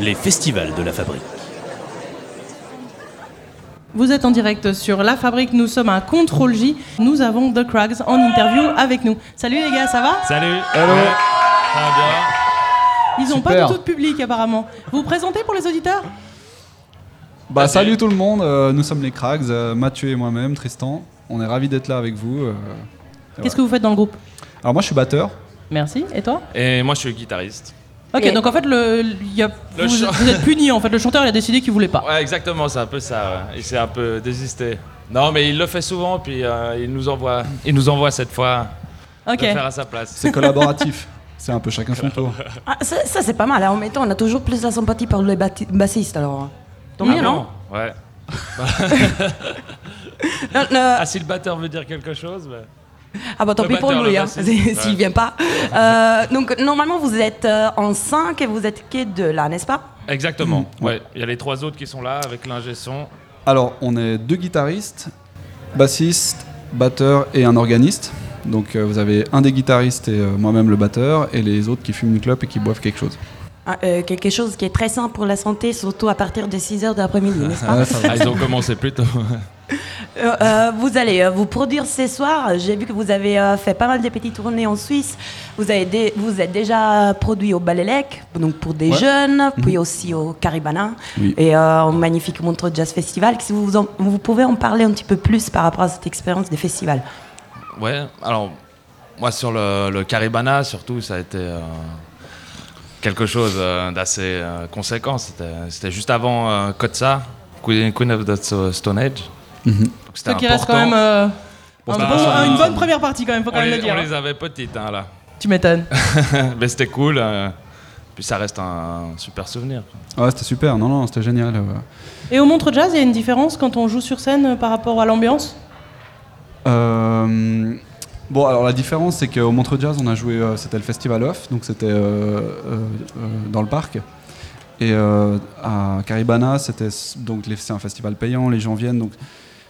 les festivals de la fabrique. Vous êtes en direct sur La Fabrique, nous sommes à Contrôle J. Nous avons The Crags en interview avec nous. Salut les gars, ça va? Salut Hello. Ouais, ça va bien Ils n'ont pas du tout de public apparemment. Vous vous présentez pour les auditeurs? Bah, salut tout le monde, euh, nous sommes les Crags, euh, Mathieu et moi-même, Tristan. On est ravis d'être là avec vous. euh. Qu'est-ce que vous faites dans le groupe? Alors moi je suis batteur. Merci. Et toi? Et moi je suis guitariste. Ok, donc en fait, le, il y a- Le vous, êtes puni en fait. Le chanteur il a décidé qu'il voulait pas. Ouais, exactement, c'est un peu ça. ouais. Il s'est un peu désisté. Non, mais il le fait souvent, puis euh, il, nous envoie, il nous envoie cette fois Ok. de faire à sa place. C'est collaboratif. C'est un peu chacun son tour. Ah, ça, ça, c'est pas mal. hein. En même temps, on a toujours plus la sympathie pour les bassistes alors. Tant mieux, Ah non Ouais. Euh, euh, Ah, si le batteur veut dire quelque chose, mais... Ah bah tant pis pour lui, hein, s'il ouais. vient pas. Euh, donc normalement vous êtes euh, en 5 et vous êtes que deux là, n'est-ce pas? Exactement. Mm, ouais. Il y a les trois autres qui sont là avec l'ingé son. Alors on est deux guitaristes, bassiste, batteur et un organiste. Donc euh, vous avez un des guitaristes et euh, moi-même le batteur et les autres qui fument une clope et qui boivent quelque chose. Ah, euh, Quelque chose qui est très sain pour la santé, surtout à partir de 6 heures de l'après-midi, n'est-ce pas? Ah, ça va. Ah, ils ont commencé plus tôt. Euh, euh, Vous allez euh, vous produire ce soir. J'ai vu que vous avez euh, fait pas mal de petites tournées en Suisse. Vous, avez dé- vous êtes déjà produit au Balélec, donc pour des Ouais. jeunes, puis aussi au Caribana Oui. et euh, au magnifique Montreux Jazz Festival. Si vous, en- vous pouvez en parler un petit peu plus par rapport à cette expérience des festivals. Ouais, alors, moi sur le, le Caribana, surtout, ça a été euh, quelque chose euh, d'assez euh, conséquent. C'était c'était juste avant euh, Kotsa, Queen, of the Stone Age. Mhm. Donc, reste quand important. même euh, Bon, un bon- une bonne première partie quand même. Faut quand on, même les, le dire. on hein. les avait petites, hein, là. Tu m'étonnes. Mais c'était cool. euh, puis ça reste un super souvenir. Ouais, c'était super, non, non, c'était génial. euh. Et au Montre Jazz, il y a une différence quand on joue sur scène euh, par rapport à l'ambiance? Euh, bon, alors la différence, c'est qu'au Montreux Jazz, on a joué, euh, c'était le Festival Off, donc c'était euh, euh, euh, dans le parc. Et euh, à Caribana, c'était s- donc les- c'est un festival payant, les gens viennent, donc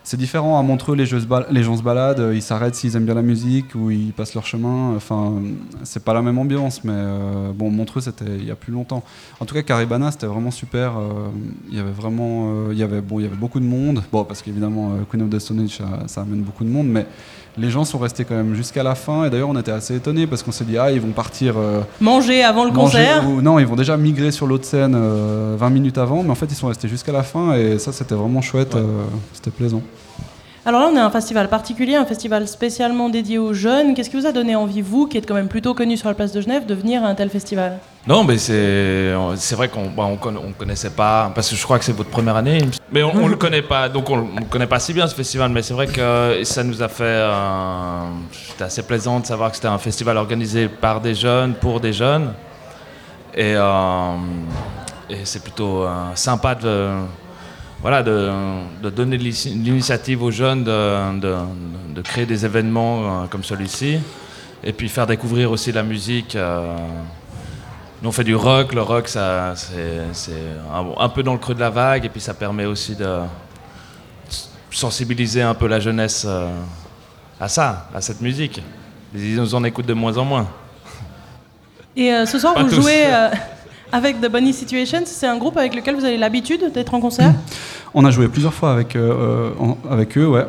c'est différent. À Montreux, les, gens se baladent, euh, ils s'arrêtent s'ils aiment bien la musique ou ils passent leur chemin. Enfin, c'est pas la même ambiance, mais euh, bon, Montreux, c'était il y a plus longtemps. En tout cas, Caribana, c'était vraiment super. euh, Il y avait vraiment, il y avait bon, y avait beaucoup de monde. Bon, parce qu'évidemment, Queen of the Stone Age, ça amène beaucoup de monde, mais les gens sont restés quand même jusqu'à la fin. Et d'ailleurs, on était assez étonnés parce qu'on s'est dit ah, ils vont partir. euh, Manger avant le manger concert ou- non, ils vont déjà migrer sur l'autre scène euh, 20 minutes avant, mais en fait, ils sont restés jusqu'à la fin et ça, c'était vraiment chouette. Ouais. euh, c'était plaisant. Alors là, on est un festival particulier, un festival spécialement dédié aux jeunes. Qu'est-ce qui vous a donné envie, vous, qui êtes quand même plutôt connu sur la place de Genève, de venir à un tel festival? Non, mais c'est vrai qu'on bah, on conna- on connaissait pas parce que je crois que c'est votre première année, mais on, on le connaît pas, donc on, le connaît pas si bien ce festival. Mais c'est vrai que ça nous a fait, euh, c'était assez plaisant de savoir que c'était un festival organisé par des jeunes pour des jeunes, et, euh, et c'est plutôt euh, sympa de voilà de, de donner l'ini- l'initiative aux jeunes de, de- de créer des événements euh, comme celui-ci, et puis faire découvrir aussi la musique. euh, nous, on fait du rock. Le rock, ça, c'est, un, un peu dans le creux de la vague. Et puis, ça permet aussi de sensibiliser un peu la jeunesse euh, à ça, à cette musique. Ils nous en écoutent de moins en moins. Et euh, ce soir, Pas vous tous. jouez euh, avec The Bunny Situations. C'est un groupe avec lequel vous avez l'habitude d'être en concert? On a joué plusieurs fois avec, euh, euh, en- avec eux, ouais.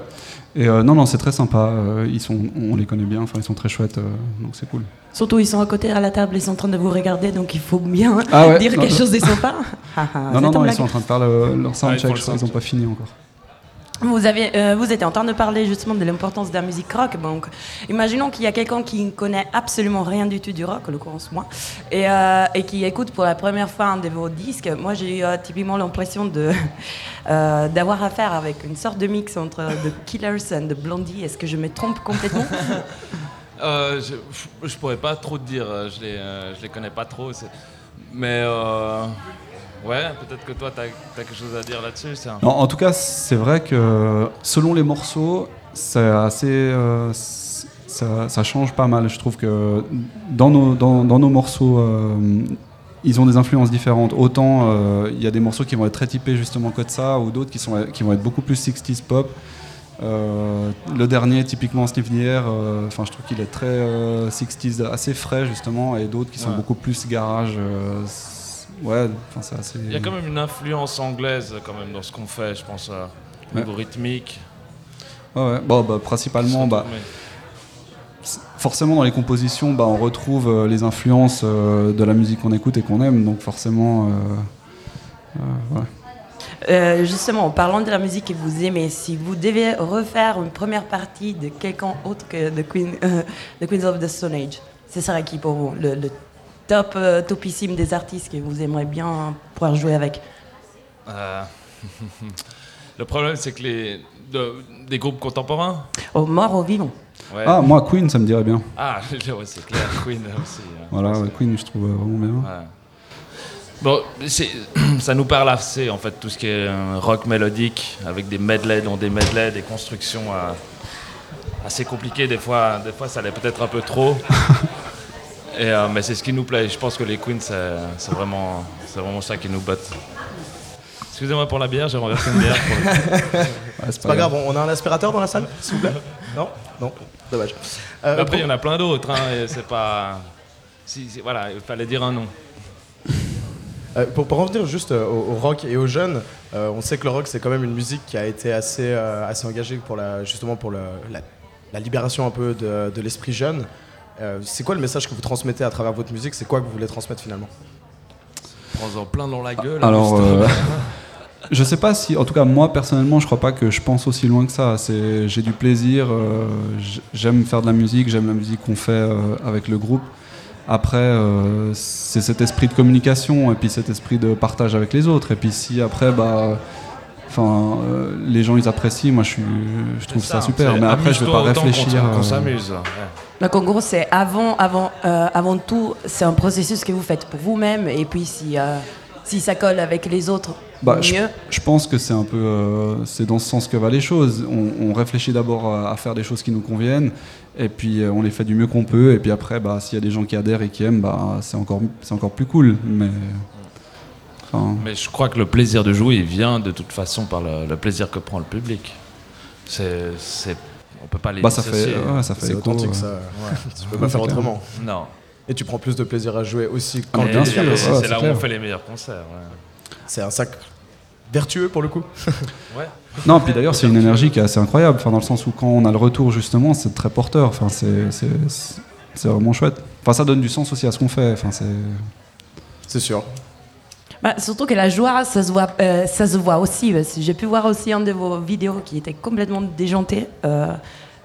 Et euh, non, non, c'est très sympa. euh, ils sont, on les connaît bien, enfin, ils sont très chouettes, euh, donc c'est cool. Surtout, ils sont à côté à la table, ils sont en train de vous regarder, donc il faut bien Ah ouais, dire non, quelque non. chose de sympa. Ah, ah, non, non, non, ils sont en train de faire le- leur Ah, ils soundcheck, crois qu'ils n'ont pas fini encore. Euh, vous étiez en train de parler justement de l'importance de la musique rock. Donc, imaginons qu'il y a quelqu'un qui ne connaît absolument rien du tout du rock, en l'occurrence moi, et, euh, et qui écoute pour la première fois un de vos disques. Moi, j'ai eu euh, typiquement l'impression d'avoir affaire avec une sorte de mix entre The Killers and The Blondie. Est-ce que je me trompe complètement? Je, je pourrais pas trop te dire. Je les, les connais pas trop. Mais ouais, peut-être que toi, tu as, quelque chose à dire là-dessus. en tout cas, c'est vrai que selon les morceaux, c'est assez, euh, ça, ça change pas mal. Je trouve que dans nos, dans, dans nos morceaux, euh, ils ont des influences différentes. Autant euh, il y a des morceaux qui vont être très typés justement comme ça, ou d'autres qui, sont, qui vont être beaucoup plus 60s pop. Euh, le dernier, typiquement Sniff enfin, je trouve qu'il est très euh, 60s, assez frais justement, et d'autres qui sont Ouais. beaucoup plus garage. Euh, s- ouais, enfin, c'est assez. Il y a quand même une influence anglaise quand même dans ce qu'on fait, je pense, euh, au Ouais. niveau rythmique. Ouais, ouais. Bon, bah, principalement, bah, forcément dans les compositions, bah, on retrouve euh, les influences euh, de la musique qu'on écoute et qu'on aime, donc forcément. euh, euh, ouais. Euh, justement, en parlant de la musique que vous aimez, si vous deviez refaire une première partie de quelqu'un autre que The, Queen, euh, The Queens of the Stone Age, ce serait qui pour vous le, le top, euh, topissime des artistes que vous aimeriez bien pouvoir jouer avec Euh, Le problème, c'est que les de- des groupes contemporains. Au mort, au vivant Ouais. Ah, moi, Queen, ça me dirait bien. Ah, ouais, c'est clair, Queen aussi. hein. Voilà, Ouais, Queen, je trouve euh, vraiment bien. Ouais. Bon, ça nous parle assez en fait, tout ce qui est euh, rock mélodique, avec des medleys dans des medleys, des constructions euh, assez compliquées. Des fois, des fois ça l'est peut-être un peu trop. Et, euh, mais c'est ce qui nous plaît. Je pense que les Queens, c'est vraiment, c'est vraiment ça qui nous botte. Excusez-moi pour la bière, j'ai renversé une bière. pour le- Ouais, C'est pas grave, on on a un aspirateur dans la salle, s'il vous plaît Non Non Dommage. Euh, Mais après, il y en a plein d'autres. Hein, et c'est pas. Si, si- voilà, il fallait dire un nom. Euh, pour, pour en revenir juste euh, au, au rock et aux jeunes, euh, on sait que le rock c'est quand même une musique qui a été assez, euh, assez engagée pour la, justement pour le- la, la libération un peu de, de l'esprit jeune. Euh, c'est quoi le message que vous transmettez à travers votre musique? C'est quoi que vous voulez transmettre finalement? Prends-en plein dans la gueule. Alors, Auguste. euh, je sais pas si, en tout cas moi personnellement, je crois pas que je pense aussi loin que ça. C'est, j'ai du plaisir, euh, j'aime faire de la musique, j'aime la musique qu'on fait euh, avec le groupe. Après, euh, c'est cet esprit de communication et puis cet esprit de partage avec les autres. Et puis si après, bah, enfin, euh, les gens ils apprécient, moi je suis, je trouve ça, super. Mais après, je vais pas réfléchir. Qu'on euh, s'amuse. ouais. Donc en gros, c'est avant, avant, euh, avant tout, c'est un processus que vous faites pour vous-même, et puis si, euh, si ça colle avec les autres, Bah, je, mieux. je pense que c'est un peu, euh, c'est dans ce sens que va les choses. On, on réfléchit d'abord à, à faire des choses qui nous conviennent, et puis euh, on les fait du mieux qu'on peut, et puis après, bah, s'il y a des gens qui adhèrent et qui aiment, bah, c'est encore, c'est encore plus cool. Mais, enfin, Mais je crois que le plaisir de jouer, il vient de toute façon par le, le plaisir que prend le public. C'est, c'est, on peut pas les bah, ça fait, ouais, ça fait C'est écho, authentique euh. ça. Tu peux pas Ouais, faire autrement. Non. Et tu prends plus de plaisir à jouer aussi Ah, quand bien sûr, ouais, c'est c'est là où clair. on fait les meilleurs concerts. ouais. C'est un sac vertueux pour le coup. Ouais. Non, puis d'ailleurs, c'est une énergie qui est assez incroyable, enfin, dans le sens où quand on a le retour, justement, c'est très porteur. Enfin, c'est, c'est, c'est- c'est vraiment chouette. Enfin, ça donne du sens aussi à ce qu'on fait. Enfin, c'est... C'est sûr. Bah, surtout que la joie, ça se voit, euh, ça se voit aussi. que J'ai pu voir aussi un de vos vidéos qui était complètement déjanté, euh,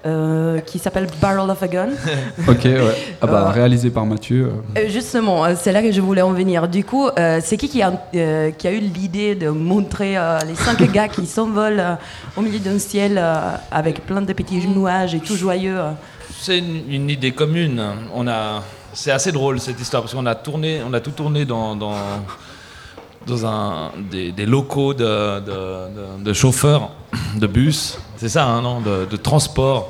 euh, qui s'appelle Barrel of a Gun. Ok, ouais. Ah bah, Euh, réalisé par Mathieu. euh. Euh, justement, euh, c'est là que je voulais en venir. Du coup, euh, c'est qui qui a, euh, qui a eu l'idée de montrer euh, les cinq gars qui s'envolent euh, au milieu d'un ciel euh, avec plein de petits nuages et tout joyeux euh? C'est une, une idée commune. On a, c'est assez drôle cette histoire parce qu'on a tourné, on a tout tourné dans, dans, dans un, des, des locaux de, de- de- de chauffeurs de bus. C'est ça, hein, non, de, transport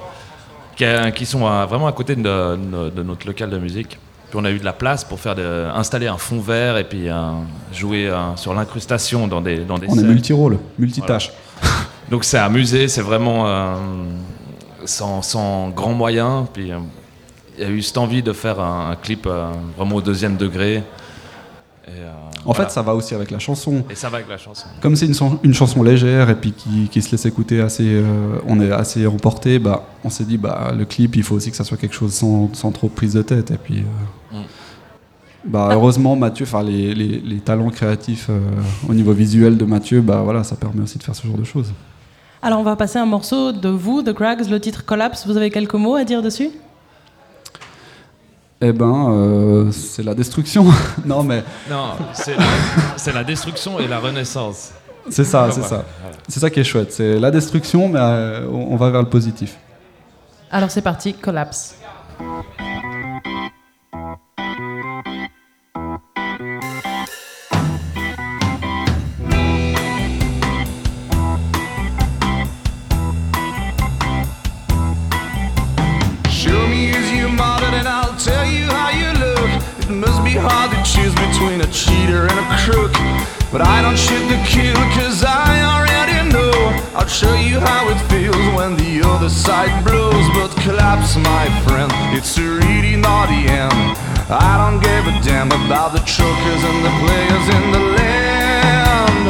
qui, sont à- vraiment à côté de, notre local de musique. Puis on a eu de la place pour faire installer un fond vert et puis euh, jouer euh, sur l'incrustation dans des, dans des On est multi-rôle, multitâche. Donc c'est amusé, c'est vraiment euh, sans, sans grands moyens. Puis il y a eu cette envie de faire un, un clip vraiment au deuxième degré. En voilà. fait, ça va aussi avec la chanson. Et ça va avec la chanson. Comme c'est une, chan- une chanson légère et puis qui, qui se laisse écouter assez, euh, on est assez emporté, bah, on s'est dit bah le clip, il faut aussi que ça soit quelque chose sans, sans trop prise de tête. Et puis, euh, Mm. bah heureusement Mathieu, enfin les, les- les talents créatifs euh, au niveau visuel de Mathieu, bah voilà, ça permet aussi de faire ce genre de choses. Alors on va passer un morceau de vous, de Craigs, le titre Collapse. Vous avez quelques mots à dire dessus? Eh ben, euh, c'est la destruction. non mais Non, c'est c'est la destruction et la renaissance. c'est ça, c'est ça. voilà. C'est ça qui est chouette. C'est la destruction, mais euh, on on va vers le positif. Alors c'est parti, Collapse. Damn about the chokers and the players in the land.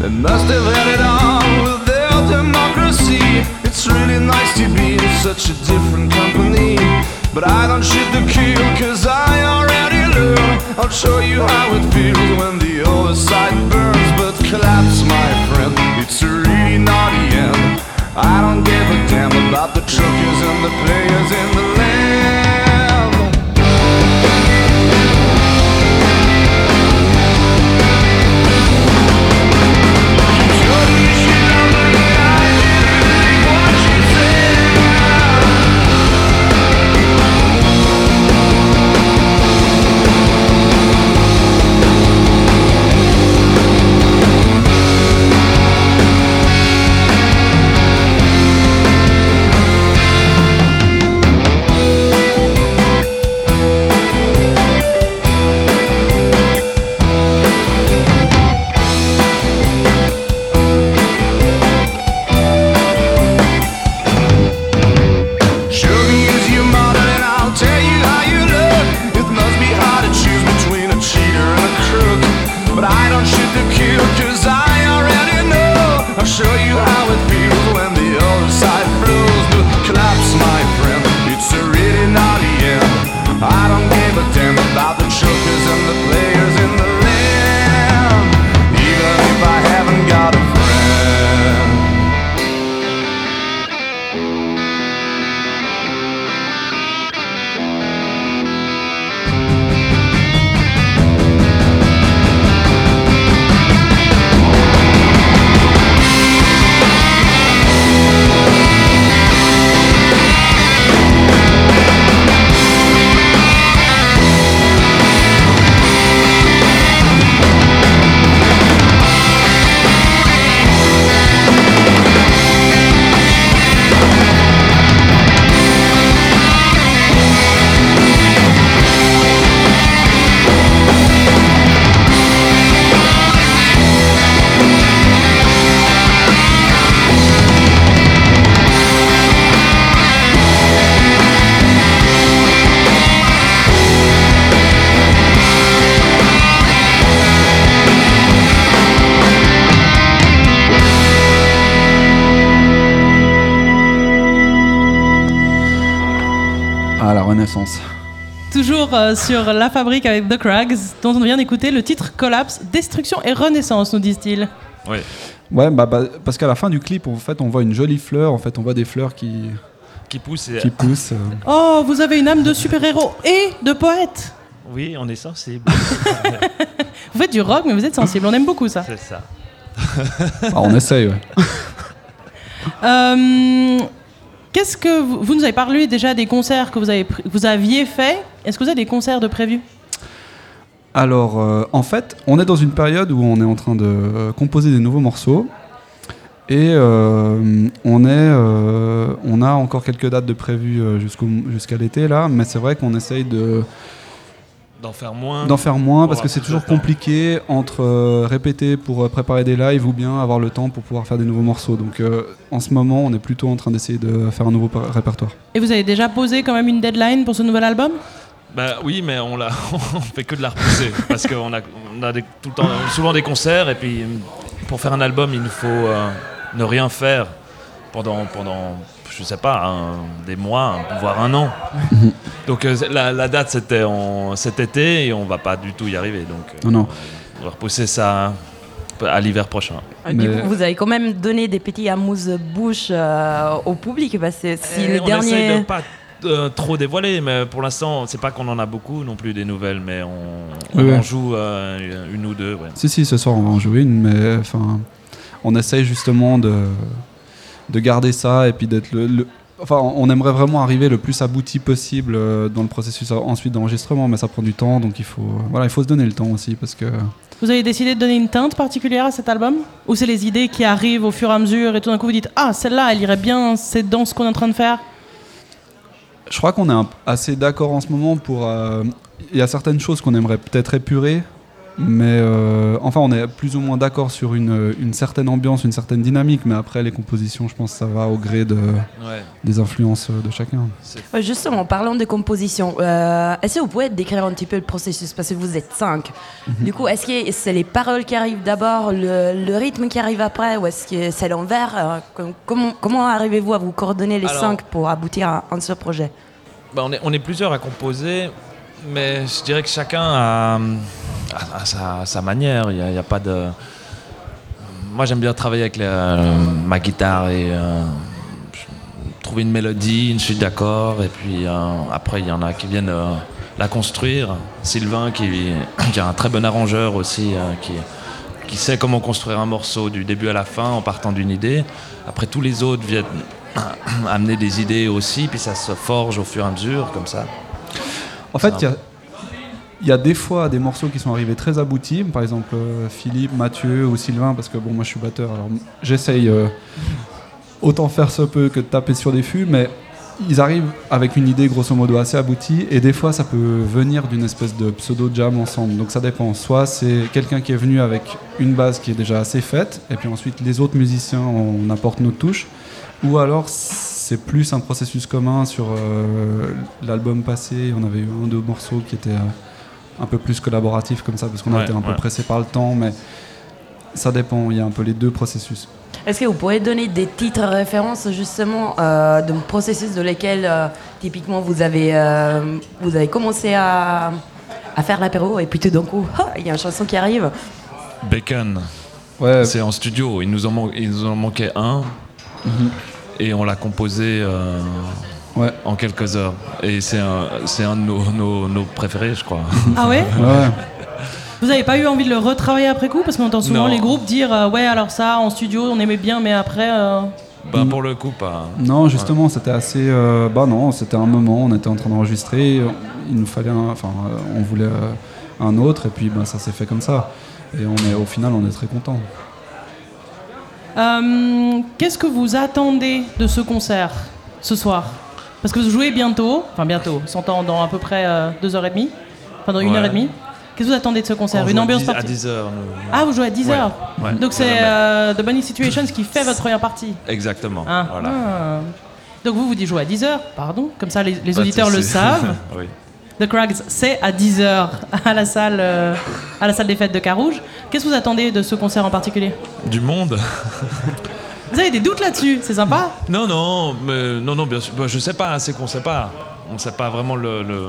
They must have had it on with their democracy. It's really nice to be in such a different company. But I don't shoot the kill, cause I already learned. I'll show you how it feels when the other side burns. But collapse, my friend, it's a really naughty end. I don't the truckers and the players in the Toujours euh, sur La Fabrique avec The Crags, dont on vient d'écouter le titre Collapse, Destruction et Renaissance, nous disent-ils. Oui. Ouais, bah, bah, parce qu'à la fin du clip, en fait, on voit une jolie fleur. En fait, on voit des fleurs qui, Qui pousse et... qui poussent. euh. Oh, vous avez une âme de super-héros et de poète Oui, on est sensible. Vous faites du rock, mais vous êtes sensible, on aime beaucoup ça. C'est ça. Ah, on essaye, ouais. Euh, Qu'est-ce que vous, vous nous avez parlé déjà des concerts que vous, avez, vous aviez faits Est-ce que vous avez des concerts de prévus? Alors, euh, en fait, on est dans une période où on est en train de euh, composer des nouveaux morceaux. Et euh, on, est, euh, on a encore quelques dates de prévues jusqu'à l'été, là. Mais c'est vrai qu'on essaye de, D'en faire moins. d'en faire moins parce que c'est toujours compliqué entre euh, répéter pour préparer des lives ou bien avoir le temps pour pouvoir faire des nouveaux morceaux. Donc, euh, en ce moment, on est plutôt en train d'essayer de faire un nouveau répertoire. Et vous avez déjà posé quand même une deadline pour ce nouvel album? Bah oui, mais on, l'a, on fait que de la repousser. parce qu'on a, on a des- tout le temps, souvent des concerts, et puis pour faire un album, il nous faut euh, ne rien faire pendant, pendant je sais pas, un- des mois, un- voire un an. Donc euh, la, la date, c'était en, cet été, et on va pas du tout y arriver. Donc euh, Non, non. on va repousser ça à l'hiver prochain. Du coup, vous avez quand même donné des petits amuse-bouches euh, au public. Parce que si Et le on dernier. de pas euh, trop dévoiler, mais pour l'instant, c'est pas qu'on en a beaucoup non plus des nouvelles, mais on, en joue euh, une ou deux. Ouais. Si, si, ce soir on va en jouer une, mais enfin, on essaye justement de, de garder ça et puis d'être le, le- Enfin, on aimerait vraiment arriver le plus abouti possible euh, dans le processus ensuite d'enregistrement, mais ça prend du temps, donc il faut, voilà, il faut se donner le temps aussi parce que. Vous avez décidé de donner une teinte particulière à cet album? Ou c'est les idées qui arrivent au fur et à mesure et tout d'un coup vous dites Ah, celle-là, elle irait bien, c'est dans ce qu'on est en train de faire? Je crois qu'on est assez d'accord en ce moment pour. euh, Il y a certaines choses qu'on aimerait peut-être épurer Mais euh, enfin, on est plus ou moins d'accord sur une, une certaine ambiance, une certaine dynamique. Mais après, les compositions, je pense que ça va au gré de, Ouais. des influences euh, de chacun. Ouais, Justement, parlons de composition. Euh, est-ce que vous pouvez décrire un petit peu le processus? Parce que vous êtes cinq. Du coup, est-ce que c'est les paroles qui arrivent d'abord, le, le rythme qui arrive après, ou est-ce que c'est l'envers? Euh, com- Comment, comment arrivez-vous à vous coordonner les Alors- cinq pour aboutir à un seul projet? Bah, on, est, on est plusieurs à composer, mais je dirais que chacun a, a sa, sa manière. Il n'y a, pas de. Moi, j'aime bien travailler avec la- ma guitare et euh, trouver une mélodie, une suite d'accords, et puis euh, après, il y en a qui viennent euh, la construire. Sylvain, qui, qui est un très bon arrangeur aussi, euh, qui, qui sait comment construire un morceau du début à la fin en partant d'une idée. Après, tous les autres viennent amener des idées aussi, puis ça se forge au fur et à mesure, comme ça. En fait, il y a, il y a des fois des morceaux qui sont arrivés très aboutis, par exemple euh, Philippe, Mathieu ou Sylvain, parce que bon, moi je suis batteur, alors j'essaye euh, autant faire ce peu que de taper sur des fûts, mais ils arrivent avec une idée grosso modo assez aboutie, et des fois ça peut venir d'une espèce de pseudo-jam ensemble, donc ça dépend. Soit c'est quelqu'un qui est venu avec une base qui est déjà assez faite, et puis ensuite les autres musiciens on apporte notre touche, ou alors c'est plus un processus commun sur euh, l'album passé. On avait eu un ou deux morceaux qui étaient un peu plus collaboratifs comme ça parce qu'on a été un peu pressé par le temps, mais ça dépend. Il y a un peu les deux processus. Est-ce que vous pourriez donner des titres références justement euh, de processus de lesquels euh, typiquement vous avez, euh, vous avez commencé à, à faire l'apéro et puis tout d'un coup, il y a une chanson qui arrive? Bacon, Ouais, c'est en studio. Il nous en, man- il nous en manquait un. Et on l'a composé euh, Ouais. en quelques heures. Et c'est un, c'est un de nos, nos- nos préférés, je crois. Ah ouais ouais. Vous n'avez pas eu envie de le retravailler après coup? Parce qu'on entend souvent Non. les groupes dire euh, Ouais, alors ça, en studio, on aimait bien, mais après. euh, Ben, pour le coup, pas. Non, justement, c'était assez. euh, bah non, c'était un moment. On était en train d'enregistrer. Il nous fallait, un- enfin, euh, on voulait euh, un autre, et puis bah, ça s'est fait comme ça. Et on est, au final, on est très content. Euh, Qu'est-ce que vous attendez de ce concert ce soir? Parce que vous jouez bientôt, enfin bientôt, s'entend dans à peu près euh, deux heures et demie, enfin dans une Ouais. heure et demie. Qu'est-ce que vous attendez de ce concert On Une ambiance 10 à particulière 10 heures. nous. Ah, vous jouez à 10 Ouais, heures ouais. Donc c'est euh, The Bunny Situations qui fait votre première partie Exactement. Ah, Voilà. ah. Donc vous, vous dites jouer à 10 heures, pardon, comme ça les, de auditeurs le savent. oui. The Crags, c'est à 10 heures à la salle, euh, à la salle des fêtes de Carouge. Qu'est-ce que vous attendez de ce concert en particulier? Du monde Vous avez des doutes là-dessus, c'est sympa Non, non, mais non, non, bien sûr. Bah, je sais pas, c'est qu'on sait pas. On sait pas vraiment le. le-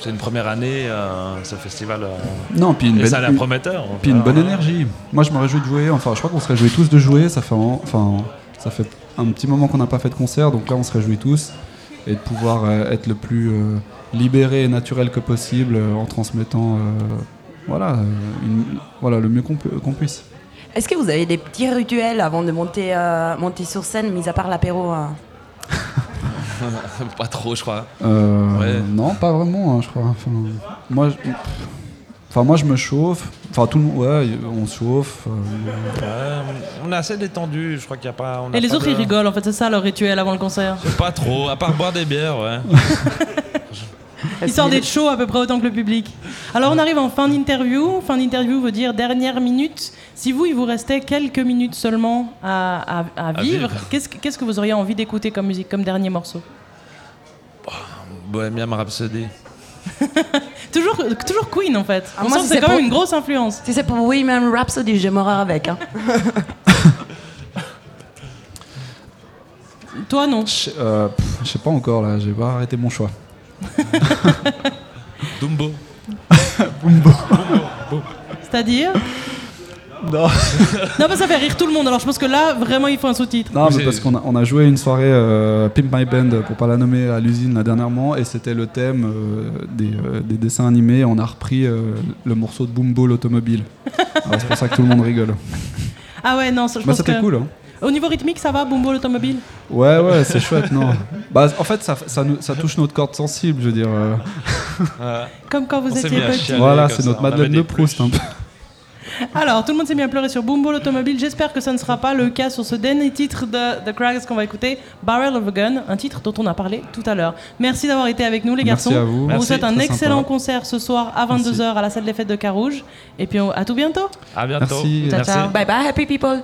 C'est une première année, euh, ce festival. euh, Non, puis une, belle- ça a l'air prometteur. puis une bonne énergie. Moi, je me réjouis de jouer. Enfin, je crois qu'on se réjouit tous de jouer. Ça fait, un- enfin, ça fait un petit moment qu'on n'a pas fait de concert, donc là, on se réjouit tous et de pouvoir euh, être le plus euh, libéré et naturel que possible euh, en transmettant, euh, voilà, euh, une- voilà, le mieux qu'on puisse. Est-ce que vous avez des petits rituels avant de monter, euh, monter sur scène, mis à part l'apéro euh pas trop, je crois. Euh, Ouais. Non, pas vraiment, hein, je crois. Enfin, moi, je, enfin, moi, je me chauffe. Enfin, tout le monde, ouais, on se chauffe. euh, Ouais, on est assez détendu. Je crois qu'il y a pas. on a Et les pas autres, de- ils rigolent, en fait, c'est ça leur rituel avant le concert. Pas trop, à part boire des bières, ouais. Histoire d'être chaud à peu près autant que le public. Alors on arrive en fin d'interview. Fin d'interview veut dire dernière minute. Si vous, il vous restait quelques minutes seulement à, à- à vivre, vivre. qu'est-ce que- qu'est-ce que vous auriez envie d'écouter comme musique, comme dernier morceau? Bohemian Rhapsody. toujours, toujours Queen en fait. Ah, On moi, sent que c'est quand pour- même une grosse influence. Si c'est pour Women Rhapsody, je mourrai avec. hein. Toi non. je euh, sais pas encore là, j'ai pas arrêté mon choix. Dumbo. C'est-à-dire Non. Non, mais ça fait rire tout le monde. Alors je pense que là, vraiment, il faut un sous-titre. Non, mais parce qu'on a, on a joué une soirée euh, Pimp My Band, pour pas la nommer, à l'usine là dernièrement, et c'était le thème euh, des, euh, des dessins animés. On a repris euh, le morceau de Boombo l'automobile. Alors, C'est pour ça que tout le monde rigole. Ah ouais, non, ça, je Bah, pense c'était que... cool. Hein. Au niveau rythmique, ça va, Bumbo l'automobile? Ouais, ouais, c'est chouette, non. Bah, en fait, ça, ça, nous- ça touche notre corde sensible, je veux dire. euh. Comme quand vous On étiez petit. Voilà, c'est notre Madeleine de Proust. un peu. Alors, tout le monde s'est mis à pleurer sur Boombo l'automobile. J'espère que ça ne sera pas le cas sur ce dernier titre de The Crags qu'on va écouter, Barrel of a Gun, un titre dont on a parlé tout à l'heure. Merci d'avoir été avec nous, les Merci garçons. à vous. On vous Merci, souhaite un très excellent sympa. concert ce soir à 22h à la salle des fêtes de Carouge. Et puis, on- à tout bientôt. À bientôt. Merci. Ciao, ciao. Bye bye, happy people.